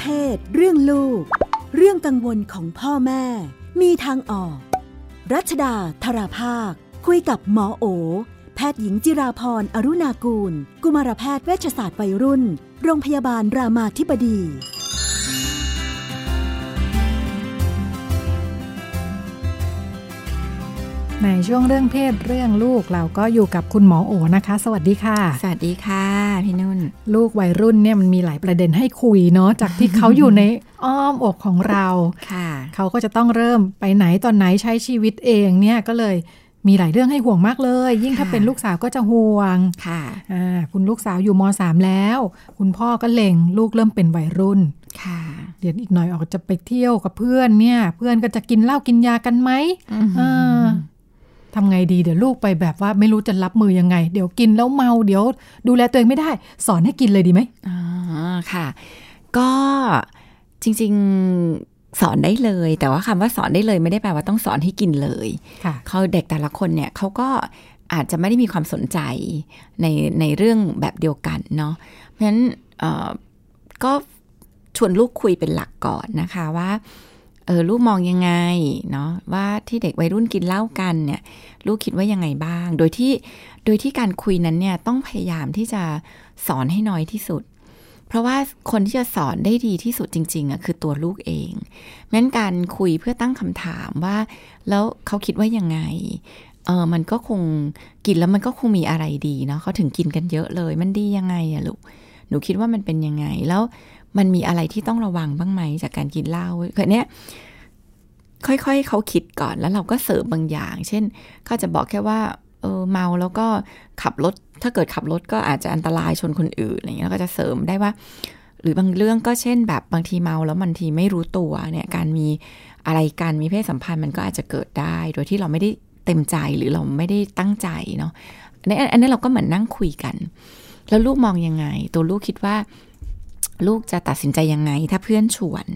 เพศ เรื่องลูก เรื่องกังวลของพ่อแม่ มีทางออก รัชดาธราภาค คุยกับหมอโอ แพทย์หญิงจิราพรอรุณากูล กุมารแพทย์เวชศาสตร์วัยรุ่น โรงพยาบาลรามาธิบดี ในช่วงเรื่องเพศเรื่องลูกเราก็อยู่กับคุณหมอโอนะคะ สวัสดีค่ะ สวัสดีค่ะพี่นุ่น ลูกวัยรุ่นเนี่ยมันมีหลายประเด็นให้คุยเนาะจากที่เขาอยู่ในอ้อมอกของเราค่ะ เขาก็จะต้องเริ่มไปไหนตอนไหนใช้ชีวิตเองเนี่ยก็เลยมีหลายเรื่องให้ห่วงมากเลย ยิ่งถ้าค่ะเป็นลูกสาวก็จะห่วง ค่ะอ่าคุณลูกสาวอยู่มสามแล้ว คุณพ่อก็เล็งลูกเริ่มเป็นวัยรุ่น ค่ะ เดี๋ยวอีกหน่อยออกจะไปเที่ยวกับเพื่อนเนี่ย เพื่อนก็จะกินเหล้ากินยากันไหมเออ ทำไงดีเดี๋ยวลูกไปแบบว่าไม่รู้จะรับมือยังไง เดี๋ยวกินแล้วเมาเดี๋ยว ดูแลตัวเองไม่ได้ สอนให้กินเลยดีไหมอ๋อค่ะ ก็จริง ๆ สอนได้เลย แต่ว่าคำว่าสอนได้เลยไม่ได้แปลว่าต้องสอนให้กินเลยค่ะเขาเด็กแต่ละคนเนี่ยเขาก็อาจจะไม่ได้มีความสนใจในในเรื่องแบบเดียวกันเนาะเพราะฉะนั้นเอ่อก็ชวนลูกคุยเป็นหลักก่อนนะคะว่า เออลูกมองยังไงเนาะว่าที่เด็กวัยรุ่นกินเหล้ากันเนี่ย ลูกคิดว่ายังไงบ้าง โดยที่โดยที่การคุยนั้นเนี่ยต้องพยายามที่จะสอนให้น้อยที่สุด เพราะว่าคนที่จะสอนได้ดีที่สุดจริงๆอะคือตัวลูกเองงั้นการคุยเพื่อตั้งคำถามว่า แล้วเขาคิดว่ายังไงเออมันก็คงกินแล้วมันก็คงมีอะไรดีเนาะเขาถึงกินกันเยอะเลย มันดียังไงอะลูกหนูคิดว่ามันเป็นยังไงแล้ว มันมีอะไรที่ต้องระวังบ้างไหมจากการกินเหล้าคือเนี้ยค่อยๆเขาคิดก่อนแล้วเราก็เสริมบางอย่าง เช่นเขาจะบอกแค่ว่าเออเมาแล้วก็ขับรถ ถ้าเกิดขับรถก็อาจจะอันตรายชนคนอื่นอะไรเงี้ยแล้วก็จะเสริมได้ว่า หรือบางเรื่องก็เช่น แบบบางทีเมาแล้วบางทีไม่รู้ตัวเนี่ยการมีอะไรการมีเพศสัมพันธ์มันก็อาจจะเกิดได้ โดยที่เราไม่ได้เต็มใจหรือเราไม่ได้ตั้งใจเนาะอันนี้อันนี้เราก็เหมือนนั่งคุยกัน แล้วลูกมองยังไง ตัวลูกคิดว่า ลูกจะตัดสินใจยังไง ถ้าเพื่อนชวน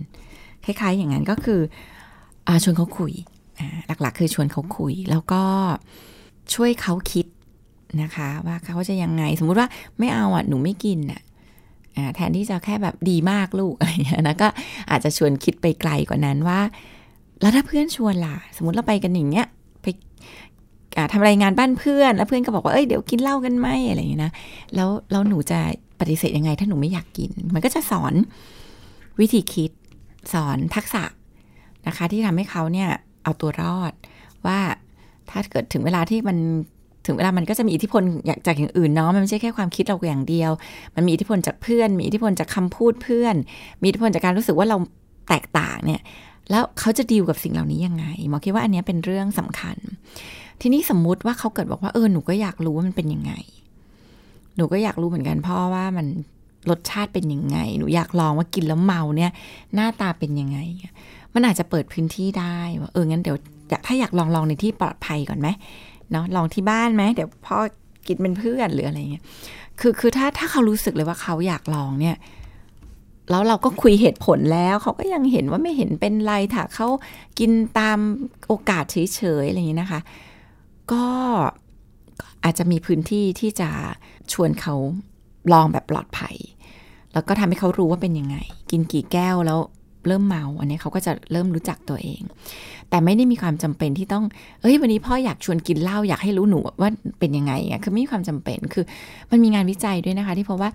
คล้าย ๆ อย่างนั้นก็คืออชวนเขาคุย หลักๆ คือชวนเขาคุย แล้วก็ช่วยเขาคิดนะคะ ว่าเขาจะยังไง สมมุติว่าไม่เอาอะหนูไม่กินอะแทนที่จะแค่แบบดีมากลูกอะไรอย่างเงี้ยนะก็อาจจะชวนคิดไปไกลกว่านั้นว่า แล้วถ้าเพื่อนชวนล่ะ สมมติเราไปกันอย่างเงี้ยไปทำรายงานบ้านเพื่อน แล้วเพื่อนก็บอกว่าเอ้ยเดี๋ยวกินเหล้ากันไหมอะไรอย่างเงี้ยนะแล้วแล้วหนูจะ ปฏิเสธยังไง ถ้าหนูไม่อยากกิน มันก็จะสอนวิธีคิดสอนทักษะนะคะ ที่ทำให้เขาเนี่ยเอาตัวรอดว่าถ้าเกิดถึงเวลาที่มันถึงเวลามันก็จะมีอิทธิพลจากอย่างอื่นเนาะมันไม่ใช่แค่ความคิดเราอย่างเดียว มันมีอิทธิพลจากเพื่อน มีอิทธิพลจากคำพูดเพื่อน มีอิทธิพลจากการรู้สึกว่าเราแตกต่างเนี่ยแล้วเขาจะดีลกับสิ่งเหล่านี้ยังไงหมอคิดว่าอันนี้เป็นเรื่องสำคัญ ทีนี้สมมุติว่าเขาเกิดบอกว่าเออหนูก็อยากรู้ว่ามันเป็นยังไง หนูก็อยากรู้เหมือนกันพ่อว่ามันรสชาติเป็นยังไง หนูอยากลองว่ากินแล้วเมาเนี่ย หน้าตาเป็นยังไง มันอาจจะเปิดพื้นที่ได้ว่าเอองั้นเดี๋ยวอยากถ้าอยากลองลองในที่ปลอดภัยก่อนไหมเนาะลองที่บ้านไหมเดี๋ยวพ่อกินเป็นเพื่อนหรืออะไรเงี้ยคือคือถ้าถ้าเขารู้สึกเลยว่าเขาอยากลองเนี่ย แล้วเราก็คุยเหตุผลแล้ว เขาก็ยังเห็นว่าไม่เห็นเป็นไรถ้าเขากินตามโอกาสเฉยๆอะไรอย่างนี้นะคะ ก็ อาจจะมีพื้นที่ที่จะชวนเขาลองแบบปลอดภัย แล้วก็ทำให้เขารู้ว่าเป็นยังไง กินกี่แก้วแล้วเริ่มเมา อันนี้เขาก็จะเริ่มรู้จักตัวเอง แต่ไม่ได้มีความจำเป็นที่ต้อง เอ้ย วันนี้พ่ออยากชวนกินเหล้าอยากให้รู้หนูว่าเป็นยังไงอะคือไม่มีความจำเป็น คือมันมีงานวิจัยด้วยนะคะ ที่พบว่า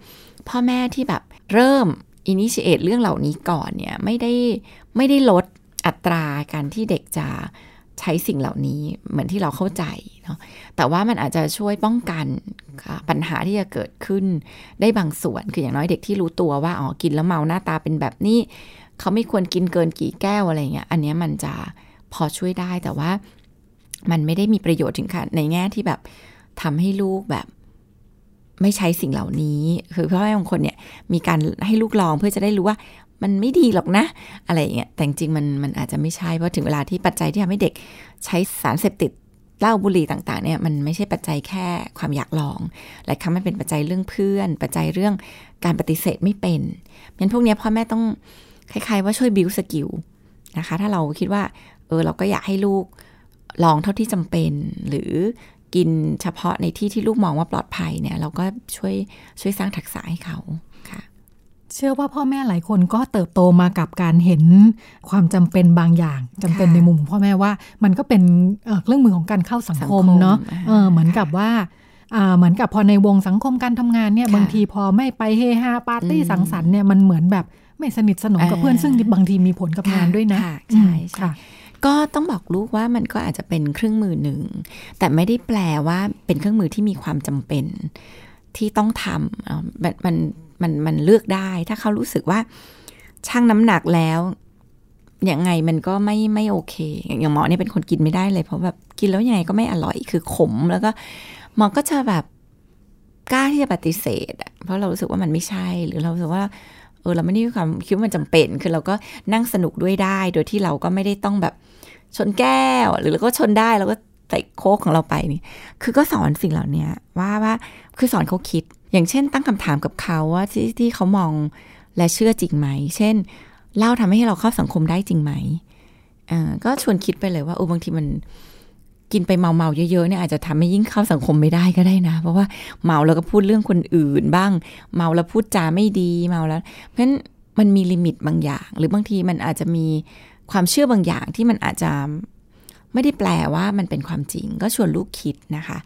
พ่อแม่ที่แบบเริ่มอินิชิเอตเรื่องเหล่านี้ก่อนเนี่ยไม่ได้ไม่ได้ลดอัตราการที่เด็กจะ ใช้สิ่งเหล่านี้เหมือนที่เราเข้าใจเนาะแต่ว่ามันอาจจะช่วยป้องกันปัญหาที่จะเกิดขึ้นได้บางส่วนคืออย่างน้อยเด็กที่รู้ตัวว่าอ๋อกินแล้วเมาหน้าตาเป็นแบบนี้ เขาไม่ควรกินเกินกี่แก้วอะไรเงี้ยอันเนี้ยมันจะพอช่วยได้แต่ว่ามันไม่ได้มีประโยชน์ถึงขั้นในแง่ที่แบบทำให้ลูกแบบไม่ใช้สิ่งเหล่านี้ คือพ่อแม่บางคนเนี่ยมีการให้ลูกลองเพื่อจะได้รู้ว่า มันไม่ดีหรอกนะ อะไรอย่างเงี้ย แต่จริงมันมันอาจจะไม่ใช่ เพราะถึงเวลาที่ปัจจัยที่ทำให้เด็กใช้สารเสพติดเหล้าบุหรี่ต่างๆเนี่ยมันไม่ใช่ปัจจัยแค่ความอยากลอง หลายครั้งมันเป็นปัจจัยเรื่องเพื่อน ปัจจัยเรื่องการปฏิเสธไม่เป็นงั้นพวกนี้พ่อแม่ต้องคล้ายๆว่าช่วย build skillนะคะ ถ้าเราคิดว่า เออเราก็อยากให้ลูกลองเท่าที่จำเป็น หรือกินเฉพาะในที่ที่ลูกมองว่าปลอดภัยเนี่ย เราก็ช่วยช่วยสร้างทักษะให้เขาค่ะ เชื่อว่าพ่อแม่หลายคนก็เติบโตมากับการเห็นความจำเป็นบางอย่างจำเป็นในมุมของพ่อแม่ว่า มันก็เป็นเครื่องมือของการเข้าสังคมเนาะเออเหมือนกับว่าเหมือนกับพอในวงสังคมการทำงานเนี่ยบางทีพอไม่ไปเฮฮาปาร์ตี้สังสรรค์เนี่ยมันเหมือนแบบไม่สนิทสนมกับเพื่อนซึ่งบางทีมีผลกับงานด้วยนะใช่ใช่ก็ต้องบอกลูกว่ามันก็อาจจะเป็นเครื่องมือหนึ่ง แต่ไม่ได้แปลว่าเป็นเครื่องมือที่มีความจำเป็นที่ต้องทำมัน มันมันเลือกได้ ถ้าเขารู้สึกว่าชั่งน้ำหนักแล้วยังไงมันก็ไม่ไม่โอเค อย่างหมอเนี่ยเป็นคนกินไม่ได้เลยเพราะแบบกินแล้วยังไงก็ไม่อร่อยคือขมแล้วก็หมอก็จะแบบกล้าที่จะปฏิเสธเพราะเรารู้สึกว่ามันไม่ใช่หรือเราสึกว่าเออเราไม่ได้มีความคิดว่ามันจำเป็น คือเราก็นั่งสนุกด้วยได้ โดยที่เราก็ไม่ได้ต้องแบบชนแก้ว หรือเราก็ชนได้เราก็ใส่โค้กของเราไปนี่ คือก็สอนสิ่งเหล่านี้ว่าว่าคือสอนเขาคิด อย่างเช่น ตั้งคำถามกับเขาว่าที่ที่เขามองและเชื่อจริงไหม เช่นเล่าทำให้เราเข้าสังคมได้จริงไหมอ่าก็ชวนคิดไปเลยว่าโอ้บางทีมันกินไปเมาเมาเยอะๆเนี่ยอาจจะทำให้ยิ่งเข้าสังคมไม่ได้ก็ได้นะ เพราะว่าเมาแล้วก็พูดเรื่องคนอื่นบ้าง เมาแล้วพูดจาไม่ดีเมาแล้ว เพราะฉะนั้นมันมีลิมิตบางอย่าง หรือบางทีมันอาจจะมีความเชื่อบางอย่างที่มันอาจจะไม่ได้แปลว่ามันเป็นความจริง ก็ชวนลูกคิดนะคะ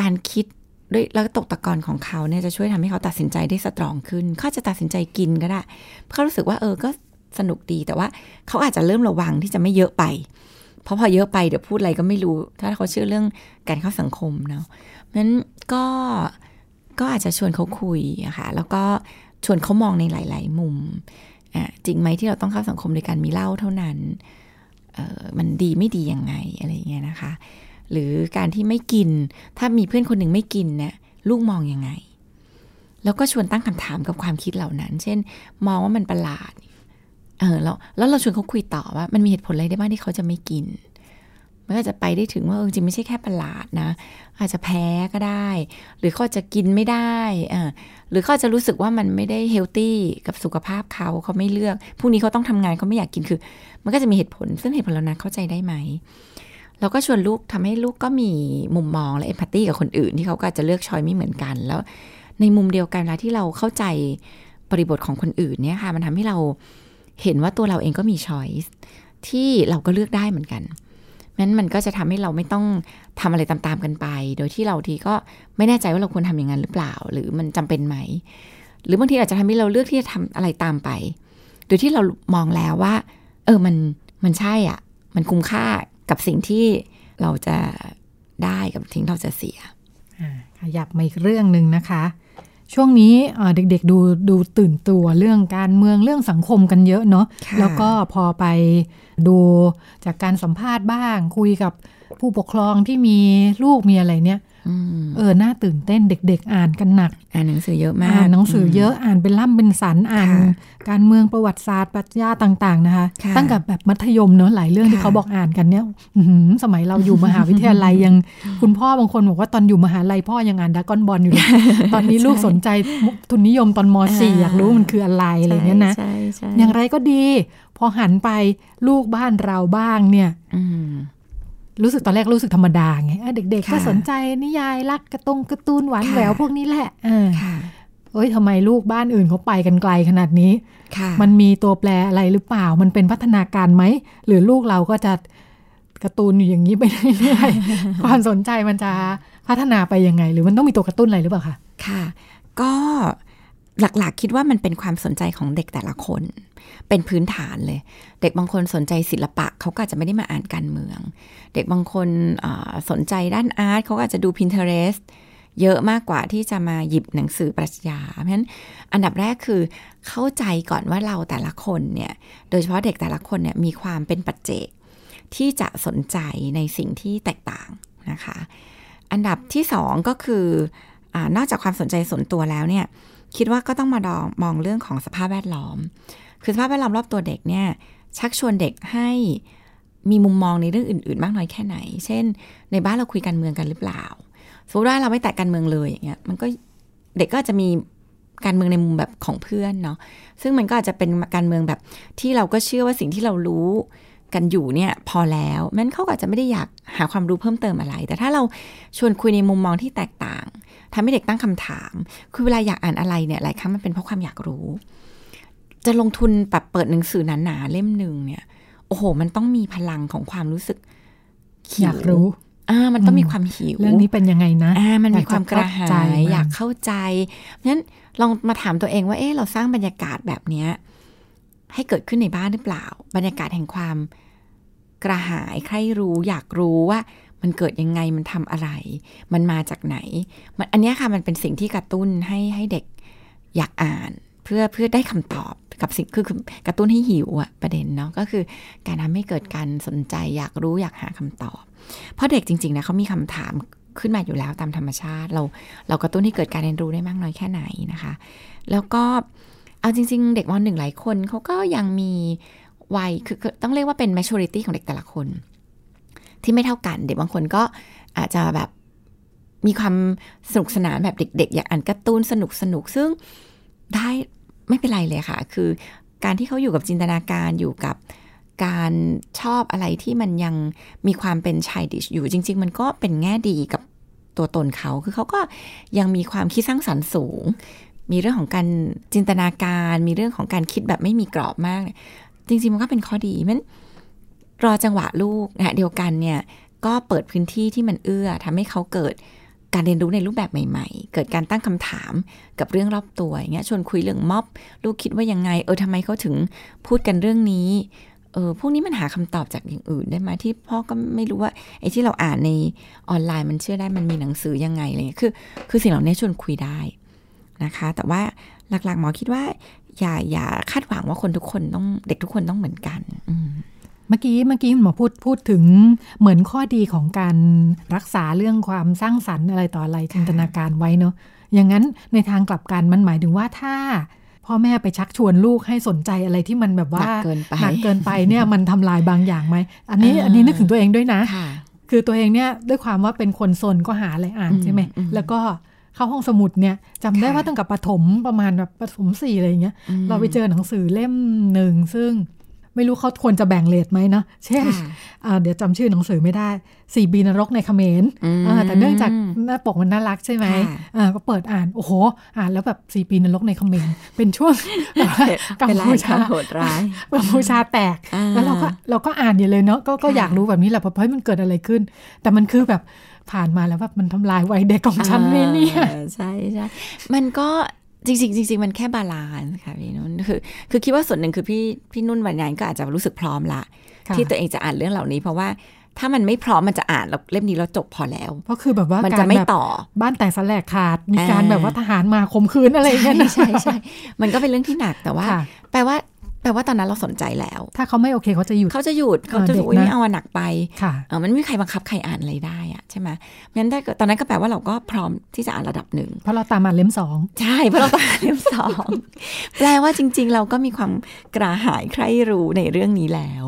การคิด ด้วยแล้วตกตะกอนของเขาเนี่ยจะช่วยทำให้เขาตัดสินใจได้สตรองขึ้น เขาจะตัดสินใจกินก็ได้เขารู้สึกว่าเออก็สนุกดีแต่ว่าเขาอาจจะเริ่มระวังที่จะไม่เยอะไป เพราะพอเยอะไปเดี๋ยวพูดอะไรก็ไม่รู้ ถ้าเขาเชื่อเรื่องการเข้าสังคมเนาะนั้นก็ก็อาจจะชวนเขาคุยอะค่ะแล้วก็ชวนเขามองในหลาย ๆ มุมอะจริงไหมที่เราต้องเข้าสังคมในการมีเล่าเท่านั้นเออมันดีไม่ดียังไงอะไรเงี้ยนะคะ หรือการที่ไม่กิน ถ้ามีเพื่อนคนหนึ่งไม่กินเนี่ยลูกมองยังไง แล้วก็ชวนตั้งคำถามกับความคิดเหล่านั้น เช่น มองว่ามันประหลาดเออแล้วแล้วเราชวนเขาคุยต่อว่ามันมีเหตุผลอะไรได้บ้างที่เขาจะไม่กินมันก็จะไปได้ถึงว่าเออจริงไม่ใช่แค่ประหลาดนะ อาจจะแพ้ก็ได้ หรือเขาจะกินไม่ได้อ่าหรือเขาจะรู้สึกว่ามันไม่ได้เฮลตี้กับสุขภาพเขาเขาไม่เลือกพรุ่งนี้เขาต้องทำงานเขาไม่อยากกินคือ มันก็จะมีเหตุผลซึ่งเหตุผลเหล่านั้นเข้าใจได้ไหม เราก็ชวนลูกทำให้ลูกก็มีมุมมองและเอมพัตตีกับคนอื่น ที่เขาก็จะเลือกชอยไม่เหมือนกัน แล้วในมุมเดียวกันเวลาที่เราเข้าใจบริบทของคนอื่นเนี่ยค่ะ มันทำให้เราเห็นว่าตัวเราเองก็มีช้อยที่เราก็เลือกได้เหมือนกันนั้นมันก็จะทำให้เราไม่ต้องทำอะไรตามๆกันไป โดยที่เราทีก็ไม่แน่ใจว่าเราควรทำอย่างนั้นหรือเปล่า หรือมันจำเป็นไหม หรือบางทีอาจจะทำให้เราเลือกที่จะทำอะไรตามไป โดยที่เรามองแล้วว่า เออมันมันใช่อะ มันคุ้มค่า กับสิ่งที่เราจะได้กับทิ้งเราจะเสียขยับมาอีกเรื่องหนึ่งนะคะ ช่วงนี้เด็กๆดูดูตื่นตัวเรื่องการเมืองเรื่องสังคมกันเยอะเนาะแล้วก็พอไปดูจากการสัมภาษณ์บ้าง คุยกับผู้ปกครองที่มีลูกมีอะไรเนี่ย เออ น่าตื่นเต้นเด็ก ๆ อ่านกันหนัก อ่านหนังสือเยอะมาก อ่านหนังสือเยอะอ่านเป็นล่ำเป็นสันอ่าน การเมืองประวัติศาสตร์ปรัชญาต่างๆนะคะ ตั้งแต่แบบมัธยมเนอะหลายเรื่องที่เขาบอกอ่านกันเนี่ยสมัยเราอยู่มหาวิทยาลัยยัง คุณพ่อบางคนบอกว่าตอนอยู่มหาลัยพ่อยังอ่านดักกอนบอลอยู่เลยตอนนี้ลูกสนใจทุนนิยมตอนม .4 อยากรู้มันคืออะไรอะไรเงี้ยนะอย่างไรก็ดี พอหันไปลูกบ้านเราบ้างเนี่ย รู้สึกตอนแรกรู้สึกธรรมดาไงเด็กๆก็สนใจนิยายรักกระตงกระตูนหวานแหววพวกนี้แหละเออเอ้ยทำไมลูกบ้านอื่นเขาไปกันไกลขนาดนี้ มันมีตัวแปรอะไรหรือเปล่า มันเป็นพัฒนาการไหม หรือลูกเราก็จะกระตูนอยู่อย่างนี้ไปเรื่อยๆความสนใจมันจะพัฒนาไปยังไง หรือมันต้องมีตัวกระตุ้นอะไรหรือเปล่าคะ ค่ะ ก็หลักๆ คิดว่ามันเป็นความสนใจของเด็กแต่ละคน เป็นพื้นฐานเลย เด็กบางคนสนใจศิลปะเขาก็อาจจะไม่ได้มาอ่านการเมือง เด็กบางคนสนใจด้านอาร์ตเขาก็อาจจะดู Pinterest เยอะมากกว่าที่จะมาหยิบหนังสือปรัชญา เพราะฉะนั้นอันดับแรกคือเข้าใจก่อนว่าเราแต่ละคนเนี่ย โดยเฉพาะเด็กแต่ละคนเนี่ยมีความเป็นปัจเจก ที่จะสนใจในสิ่งที่แตกต่างนะคะ อันดับที่สองก็คืออนอกจากความสนใจส่วนตัวแล้วเนี่ย คิดว่าก็ต้องมาดองมองเรื่องของสภาพแวดล้อม คือสภาพแวดล้อมรอบตัวเด็กเนี่ยชักชวนเด็กให้มีมุมมองในเรื่องอื่น ๆ มากน้อยแค่ไหน เช่น ในบ้านเราคุยการเมืองกันหรือเปล่าสมมติว่าเราไม่แตะการเมืองเลยอย่างเงี้ยมันก็เด็กก็จะมีการเมืองในมุมแบบของเพื่อนเนาะซึ่งมันก็อาจจะเป็นการเมืองแบบที่เราก็เชื่อว่าสิ่งที่เรารู้กันอยู่เนี่ยพอแล้วมันเขาก็อาจจะไม่ได้อยากหาความรู้เพิ่มเติมอะไร แต่ถ้าเราชวนคุยในมุมมองที่แตกต่างทำให้เด็กตั้งคำถาม คือเวลาอยากอ่านอะไรเนี่ยหลายครั้งมันเป็นเพราะความอยากรู้ จะลงทุนแบบเปิดหนังสือหนาๆเล่มหนึ่งเนี่ย โอ้โห มันต้องมีพลังของความรู้สึกหิวอยากรู้อ่ามันต้องมีความหิว เรื่องนี้เป็นยังไงนะอ่ามันมีความกระหาอยากจะเข้าใจยมันอยากเข้าใจเพราะฉะนั้นลองมาถามตัวเองว่า เอ๊ะเราสร้างบรรยากาศแบบเนี้ยให้เกิดขึ้นในบ้านหรือเปล่า บรรยากาศแห่งความกระหายใครรู้ อยากรู้ว่ามันเกิดยังไงมันทำอะไร มันมาจากไหน มันอันเนี้ยค่ะมันเป็นสิ่งที่กระตุ้นให้ให้เด็กอยากอ่าน เพื่อเพื่อได้คำตอบ กับสิ่งคือกระตุ้นให้หิวอะประเด็นเนาะก็คือการทำให้เกิดการสนใจอยากรู้อยากหาคำตอบ เพราะเด็กจริงๆนะเขามีคำถามขึ้นมาอยู่แล้วตามธรรมชาติ เราเรากระตุ้นให้เกิดการเรียนรู้ได้มากน้อยแค่ไหนนะคะ แล้วก็เอาจริง ๆ เด็กมหนึ่งหลายคนเขาก็ยังมีวัยคือคอต้องเรียกว่าเป็น maturity ของเด็กแต่ละคน ที่ไม่เท่ากันเด็กบางคนก็อาจจะแบบมีความสนุกสนานแบบเด็ก ๆ อยากอ่านการ์ตูนสนุกสนุกๆซึ่งได้ ไม่เป็นไรเลยค่ะ คือการที่เขาอยู่กับจินตนาการอยู่กับการชอบอะไรที่มันยังมีความเป็นชายดิชอยู่จริง ๆ มันก็เป็นแง่ดีกับตัวตนเขา คือเขาก็ยังมีความคิดสร้างสรรค์สูง มีเรื่องของการจินตนาการ มีเรื่องของการคิดแบบไม่มีกรอบมากเนี่ยจริง ๆ มันก็เป็นข้อดีมันรอจังหวะลูกนะเดียวกันเนี่ย ก็เปิดพื้นที่ที่มันเอื้อทำให้เขาเกิด การเรียนรู้ในรูปแบบใหม่ ๆ เกิดการตั้งคำถามกับเรื่องรอบตัวอย่างเงี้ยชวนคุยเรื่องม็อบ ลูกคิดว่ายังไง เออทำไมเขาถึงพูดกันเรื่องนี้เออพวกนี้มันหาคำตอบจากอย่างอื่นได้ไหมที่พ่อก็ไม่รู้ว่าไอ้ที่เราอ่านในออนไลน์มันเชื่อได้มันมีหนังสือยังไงอะไรเงี้ยคือ คือสิ่งเหล่านี้ชวนคุยได้นะคะ แต่ว่าหลักๆหมอคิดว่า อย่าอย่าคาดหวังว่าคนทุกคนต้องเด็กทุกคนต้องเหมือนกัน อื เมื่อกี้เมื่อกี้หมอพูดพูดถึงเหมือนข้อดีของการรักษาเรื่องความสร้างสรรค์อะไรต่ออะไรจินตนาการไว้เนอะอย่างนั้นในทางกลับกันมันหมายถึงว่าถ้าพ่อแม่ไปชักชวนลูกให้สนใจอะไรที่มันแบบว่าหนักเกินไปหนักเกินไปเนี่ยมันทำลายบางอย่างไหมอันนี้อ่าอันนี้นึกถึงตัวเองด้วยนะค่ะคือตัวเองเนี่ยด้วยความว่าเป็นคนซนก็หาอะไรอ่านอืมใช่ไหมอืมแล้วก็เข้าห้องสมุดเนี่ยจำได้ค่ะว่าตั้งแต่ประถมประมาณแบบประถมสี่อะไรอย่างเงี้ยเราไปเจอหนังสือเล่มหนึ่งซึ่ง ไม่รู้เขาควรจะแบ่งเลทไหมเนาะเช่นค่ะอ่าเดี๋ยวจำชื่อหนังสือไม่ได้สี่บีนรกในเขมรอืมอ่าแต่เนื่องจากหน้าปกมันน่ารักใช่ไหมค่ะอ่าก็เปิดอ่าน โอ้โห อ่านแล้วแบบสี่ปีนรกในเขมรเป็นช่วงแบบว่ากัมเป็นรายพูกาชารโหดร้ายกัมพูชาแตกอ่าแล้วเราก็เราก็อ่านอยู่เลยเนาะก็ก็ค่ะอยากรู้แบบนี้แหละเพราะเฮ้ยมันเกิดอะไรขึ้น แต่มันคือแบบผ่านมาแล้วแบบมันทำลายวัยเด็กของฉันไหมเนี่ยอ่าใช่ใช่มันก็ จริงๆจริงๆมันแค่ balance ค่ะพี่นุ่นคือคือคิดว่าส่วนหนึ่งคือพี่พี่นุ่นวันนั้นก็อาจจะรู้สึกพร้อมละค่ะที่ตัวเองจะอ่านเรื่องเหล่านี้ เพราะว่าถ้ามันไม่พร้อมมันจะอ่านแล้วเล่มนี้แล้วจบพอแล้วเพราะคือแบบว่ามันกาจะรไม่แบบต่อบ้านแตกสาแหรกขาดมีการอ่าแบบว่าทหารมาข่มขืนอะไรอย่างใช่เงี้ยนะใช่ใช่มันก็เป็นเรื่องที่หนักแต่ว่าค่ะแปลว่า แปลว่าตอนนั้นเราสนใจแล้ว ถ้าเขาไม่โอเคเขาจะหยุดเขาจะหยุดเขาจะเด็กอุ้ยนะไม่เอาอะหนักไปค่ะเออมันไม่มีใครบังคับใครอ่านอะไรได้อะใช่ไหมงั้นถ้าเกิดตอนนั้นก็แปลว่าเราก็พร้อมที่จะอ่านระดับหนึ่งเพราะเราตามมาเล่มสองใช่เพราะเราต้องอ่านเล่มสองแปลว่าจริง ๆ เราก็มีความกระหายใคร่รู้ในเรื่องนี้แล้ว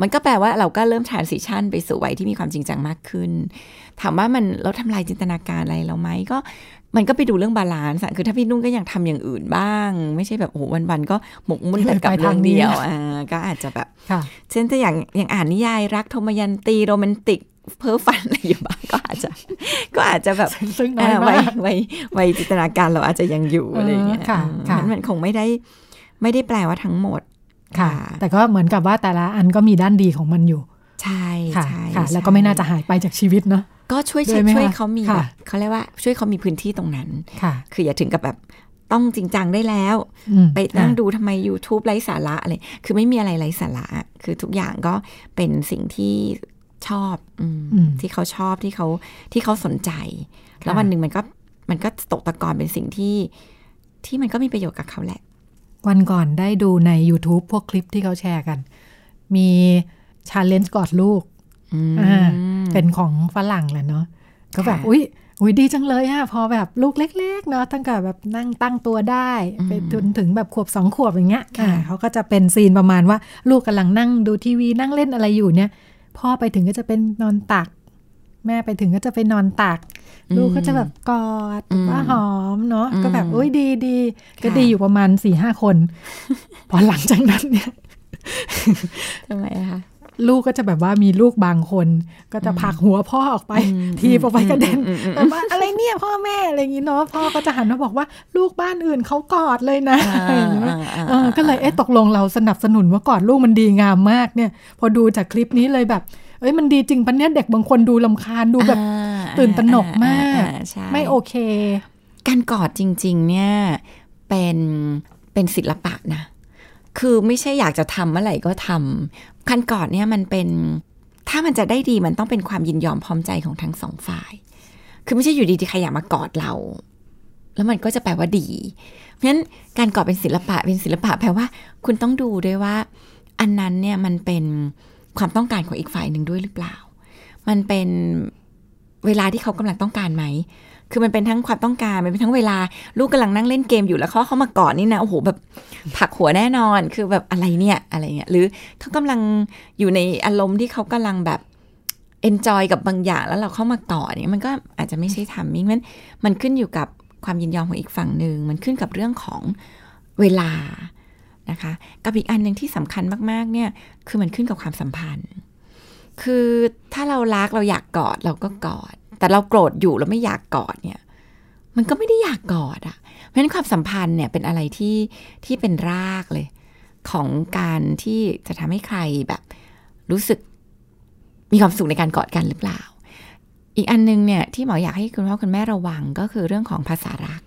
มันก็แปลว่าเราก็เริ่ม transition ไปสู่วัยที่มีความจริงจังมากขึ้น ถามว่ามันเราทำลายจินตนาการอะไรเราไหมก็ มันก็ไปดูเรื่อง balance อะคือถ้าพี่นุ่นก็ยังทำอย่างอื่นบ้าง ไม่ใช่แบบโอ้โหวันๆก็หมกมุ่นแต่กับไปเรื่ทางนี้เดียวอ่าก็อาจจะแบบค่ะเช่นถ้าอย่างอย่างอ่านนิยายรักโทมยันตีโรแมนติกเพ้อฝันอะไรอยู่บ้างก็อาจจะ ก็อาจจะแบบซึ่งน้อยอ่ามาวัยกวัยวัยจินตนาการเราอาจจะยังอยู่เออออะไรอย่างเงี้ยค่ะอืมค่ะมันมันคงไม่ได้ไม่ได้แปลว่าทั้งหมดค่ะ แต่ก็เหมือนกับว่าแต่ละอันก็มีด้านดีของมันอยู่ ใช่ค่ะใช่ค่ะแล้วก็ใช่ไม่น่าจะหายไปจากชีวิตเนาะ ก็ช่วยด้วยไหมช่วยคะเขามีค่ะแบบเขาเรียกว่าช่วยเขามีพื้นที่ตรงนั้นค่ะ คืออย่าถึงกับแบบต้องจริงจังได้แล้วอืมไปนั่งอะดูทำไม YouTube ไร้สาระอะไร คือไม่มีอะไรไร้สาระ คือทุกอย่างก็เป็นสิ่งที่ชอบอมอืมที่เขาชอบที่เขาที่เขาสนใจ แล้วค่ะวันหนึ่งมันก็มันก็ตกตะกอนเป็นสิ่งที่ที่มันก็มีประโยชน์กับเขาแหละ วันก่อนได้ดูใน YouTube พวกคลิปที่เขาแชร์กัน มี challenge กอดลูกอืมอ่า เป็นของฝรั่งแหละเนาะก็แบบค่ะอุ๊ยอุ๊ยดีจังเลยอะพอแบบลูกเล็ก ๆ เนาะตั้งแต่แบบนั่งตั้งตัวได้อืมไปจนถึงแบบขวบสองขวบอย่างเงี้ยค่ะอ่าเขาก็จะเป็นซีนประมาณว่าลูกกำลังนั่งดูทีวีนั่งเล่นอะไรอยู่เนี่ย พ่อไปถึงก็จะเป็นนอนตัก แม่ไปถึงก็จะไปนอนตัก ลูกก็จะแบบกอดอืมว่าหอมเนาะอืมก็แบบอุ้ยดีดีก็ค่ะดีอยู่ประมาณสี่ห้าคน พอหลังจากนั้นเนี่ยทำไมอะคะ ลูกก็จะแบบว่ามีลูกบางคน ก็จะผลักหัวพ่อออกไป ทีบออกไปกระเด็นแบบว่าอะไรเนี่ยพ่อแม่อะไรอย่างนี้เนาะพ่อก็จะหันมาบอกว่าลูกบ้านอื่นเขากอดเลยนะอ่าเออก็เลยเอ๊ะตกลงเราสนับสนุนว่ากอดลูกมันดีงามมากเนี่ย พอดูจากคลิปนี้เลยแบบเอ้ยมันดีจริงปะเนี่ยเด็กบางคนดูลำคาญดูแบบอ่าตื่นตระหนกมากอ่าใช่ไม่โอเค การกอดจริง ๆ เนี่ยเป็นเป็นศิลปะนะ คือไม่ใช่อยากจะทำเมื่อไหร่ก็ทำการกอดเนี่ยมันเป็น ถ้ามันจะได้ดีมันต้องเป็นความยินยอมพร้อมใจของทั้งสองฝ่าย คือไม่ใช่อยู่ดีๆใครอยากมากอดเรา แล้วมันก็จะแปลว่าดี เพราะฉะนั้นการกอดเป็นศิลปะเป็นศิลปะแปลว่า คุณต้องดูด้วยว่า อันนั้นเนี่ยมันเป็นความต้องการของอีกฝ่ายหนึ่งด้วยหรือเปล่า มันเป็นเวลาที่เขากำลังต้องการไหม คือมันเป็นทั้งความต้องการ มันเป็นทั้งเวลา ลูกกำลังนั่งเล่นเกมอยู่แล้วเขาเข้ามากอดนี่นะ โอ้โห แบบผักหัวแน่นอน คือแบบอะไรเนี่ย อะไรเงี้ย หรือเขากำลังอยู่ในอารมณ์ที่เขากำลังแบบเอนจอยกับบางอย่างแล้วเราเข้ามากอดเนี่ยมันก็อาจจะไม่ใช่ทำมิ่งมันมันขึ้นอยู่กับความยินยอมของอีกฝั่งหนึ่ง มันขึ้นกับเรื่องของเวลานะคะ กับอีกอันหนึ่งที่สำคัญมากๆ เนี่ย คือมันขึ้นกับความสัมพันธ์ คือถ้าเรารักเราอยากกอดเราก็กอด แต่เราโกรธอยู่แล้วไม่อยากกอดเนี่ย มันก็ไม่ได้อยากกอดอะ่ะ เพราะฉะนั้นความสัมพันธ์เนี่ยเป็นอะไรที่ที่เป็นรากเลย ของการที่จะทำให้ใครแบบ รู้สึกมีความสุขในการกอดกันหรือเปล่า อีกอันนึงเนี่ยที่หมออยากให้คุณพ่อคุณแม่ระวังก็คือเรื่องของภาษารัก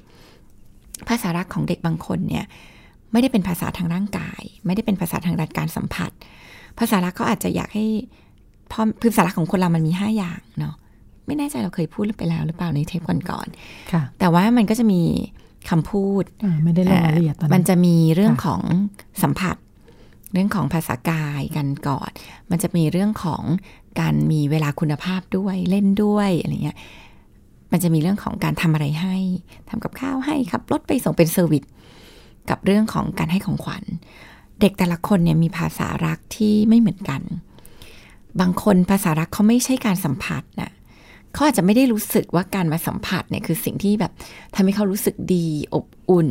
ภาษารักของเด็กบางคนเนี่ยไม่ได้เป็นภาษาทางร่างกาย ไม่ได้เป็นภาษาทางด้านการสัมผัส ภาษารักเขาอาจจะอยากให้พ่อภาษารักของคนเรามันมีห้าอย่างเนาะ ไม่แน่ใจเราเคยพูดไปแล้วหรือเปล่าในเทปก่อนค่ะๆแต่ว่ามันก็จะมีคำพูดอ่าไม่ได้ลงรายละเอียดตอนมันั้นนจะมีเรื่องค่ะของสัมผัส เรื่องของภาษากายการกอด มันจะมีเรื่องของการมีเวลาคุณภาพด้วยเล่นด้วยอะไรเงี้ยมันจะมีเรื่องของการทำอะไรให้ทำกับข้าวให้ขับรถไปส่งเป็นเซอร์วิสกับเรื่องของการให้ของขวัญ เด็กแต่ละคนเนี่ยมีภาษารักที่ไม่เหมือนกัน บางคนภาษารักเขาไม่ใช่การสัมผัสนะ เขาอาจจะไม่ได้รู้สึกว่าการมาสัมผัสเนี่ยคือสิ่งที่แบบทำให้เขารู้สึกดี อบอุ่น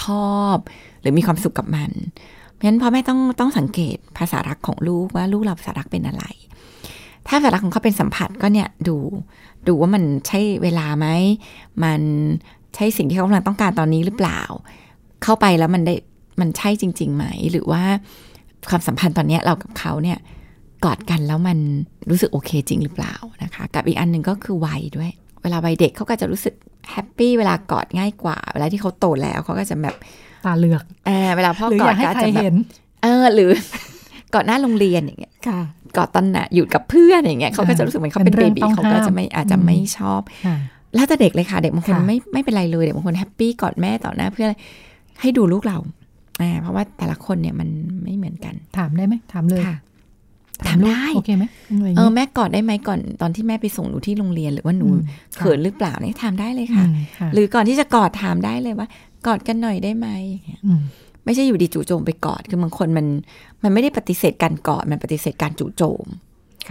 ชอบ หรือมีความสุขกับมัน เพราะฉะนั้นพ่อแม่ต้องต้องสังเกตภาษารักของลูกว่าลูกเราภาษารักเป็นอะไร ถ้าภาษารักของเขาเป็นสัมผัสก็เนี่ยดูดูว่ามันใช่เวลาไหมมันใช่สิ่งที่เขากำลังต้องการตอนนี้หรือเปล่า เข้าไปแล้วมันได้มันใช่จริงๆไหม หรือว่าความสัมพันธ์ตอนเนี้ยเรากับเขาเนี่ย กอดกันแล้วมันรู้สึกโอเคจริงหรือเปล่านะคะ กับอีกอันหนึ่งก็คือวัยด้วย เวลาวัยเด็กเขาก็จะรู้สึกแฮปปี้เวลากอดง่ายกว่า เวลาที่เขาโตแล้วเขาก็จะแบบตาเหลือกเออเวลาพ่อหรือกออดยากให้ก็ใครจะแบบเห็นเออหรือกอดหน้าโรงเรียนอย่างเงี้ยค่ะกอดตอนน่ะอยู่กับเพื่อนอย่างเงี้ยเขาก็จะรู้สึกเหมือนเขาเป็นเป็นเบเรื่องบีต้องเขาก็จะไม่ห้ามอาจจะอืมไม่ชอบค่ะแล้วแต่เด็กเลยค่ะ เด็กบางคนค่ะไม่ไม่เป็นไรเลยเด็กบางคนแฮปปี้กอดแม่ต่อหน้าเพื่อนให้ดูลูกเราอ่าเพราะว่าแต่ละคนเนี่ยมันไม่เหมือนกัน ถามได้ไหมถามเลยค่ะ ถามลูกถามได้โอเคไหมอะไรอย่างเอองี้แม่กอดได้ไหมก่อนตอนที่แม่ไปส่งหนูที่โรงเรียนหรือว่าหนูอืมเขินหรือเปล่าเนี่ยถามได้เลยค่ะอืมค่ะ หรือก่อนที่จะกอดถามได้เลยว่า กอดกันหน่อยได้ไหมอืมไม่ใช่อยู่ดีจู่โจมไปกอดคือบางคนมันมันไม่ได้ปฏิเสธการกอดมันปฏิเสธการจู่โจม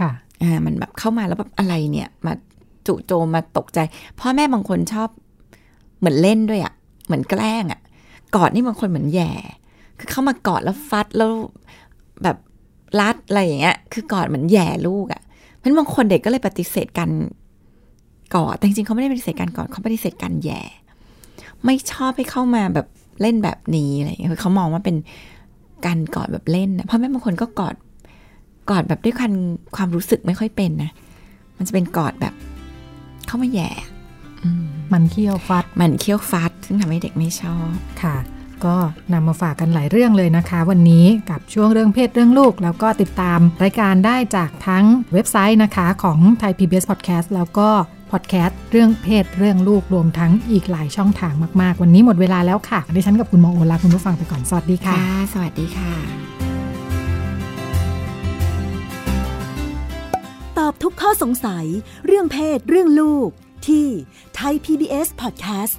ค่ะอ่ามันแบบเข้ามาแล้วแบบอะไรเนี่ยมาจู่โจมมาตกใจพ่อแม่บางคนชอบเหมือนเล่นด้วยอะ่ะ เหมือนแกล้งอะ่ะ กอดนี่บางคนเหมือนแหย่ คือเข้ามากอดแล้วฟัดแล้วแบบ รัดอะไรอย่างเงี้ย คือกอดเหมือนแหย่ลูกอะ่ะเพราะฉะนั้นบางคนเด็กก็เลยปฏิเสธการกอดแต่จริงๆเขาไม่ได้ปฏิเสธการกอดเขาปฏิเสธการแหย่ ไม่ชอบให้เข้ามาแบบเล่นแบบนี้อะไรอย่างเงี้ยคือเขามองว่าเป็นการกอดแบบเล่นนะพ่อแม่บางคนก็กอดกอดแบบด้วยความความรู้สึกไม่ค่อยเป็นนะมันจะเป็นกอดแบบเข้ามาแหย่อืมมันเคี้ยวฟัด มันเคี้ยวฟัด ซึ่งทำให้เด็กไม่ชอบค่ะ ก็นำมาฝากกันหลายเรื่องเลยนะคะ วันนี้กับช่วงเรื่องเพศเรื่องลูก แล้วก็ติดตามรายการได้จากทั้งเว็บไซต์นะคะของ Thai PBS Podcast แล้วก็พอดแคสต์เรื่องเพศเรื่องลูกรวมทั้งอีกหลายช่องทางมาก ๆ วันนี้หมดเวลาแล้วค่ะดิฉันกับคุณหมอโอลาคุณผู้ฟังไปก่อนสวัสดีค่ะค่ะ สวัสดีค่ะ ตอบทุกข้อสงสัยเรื่องเพศเรื่องลูกที่ Thai PBS Podcast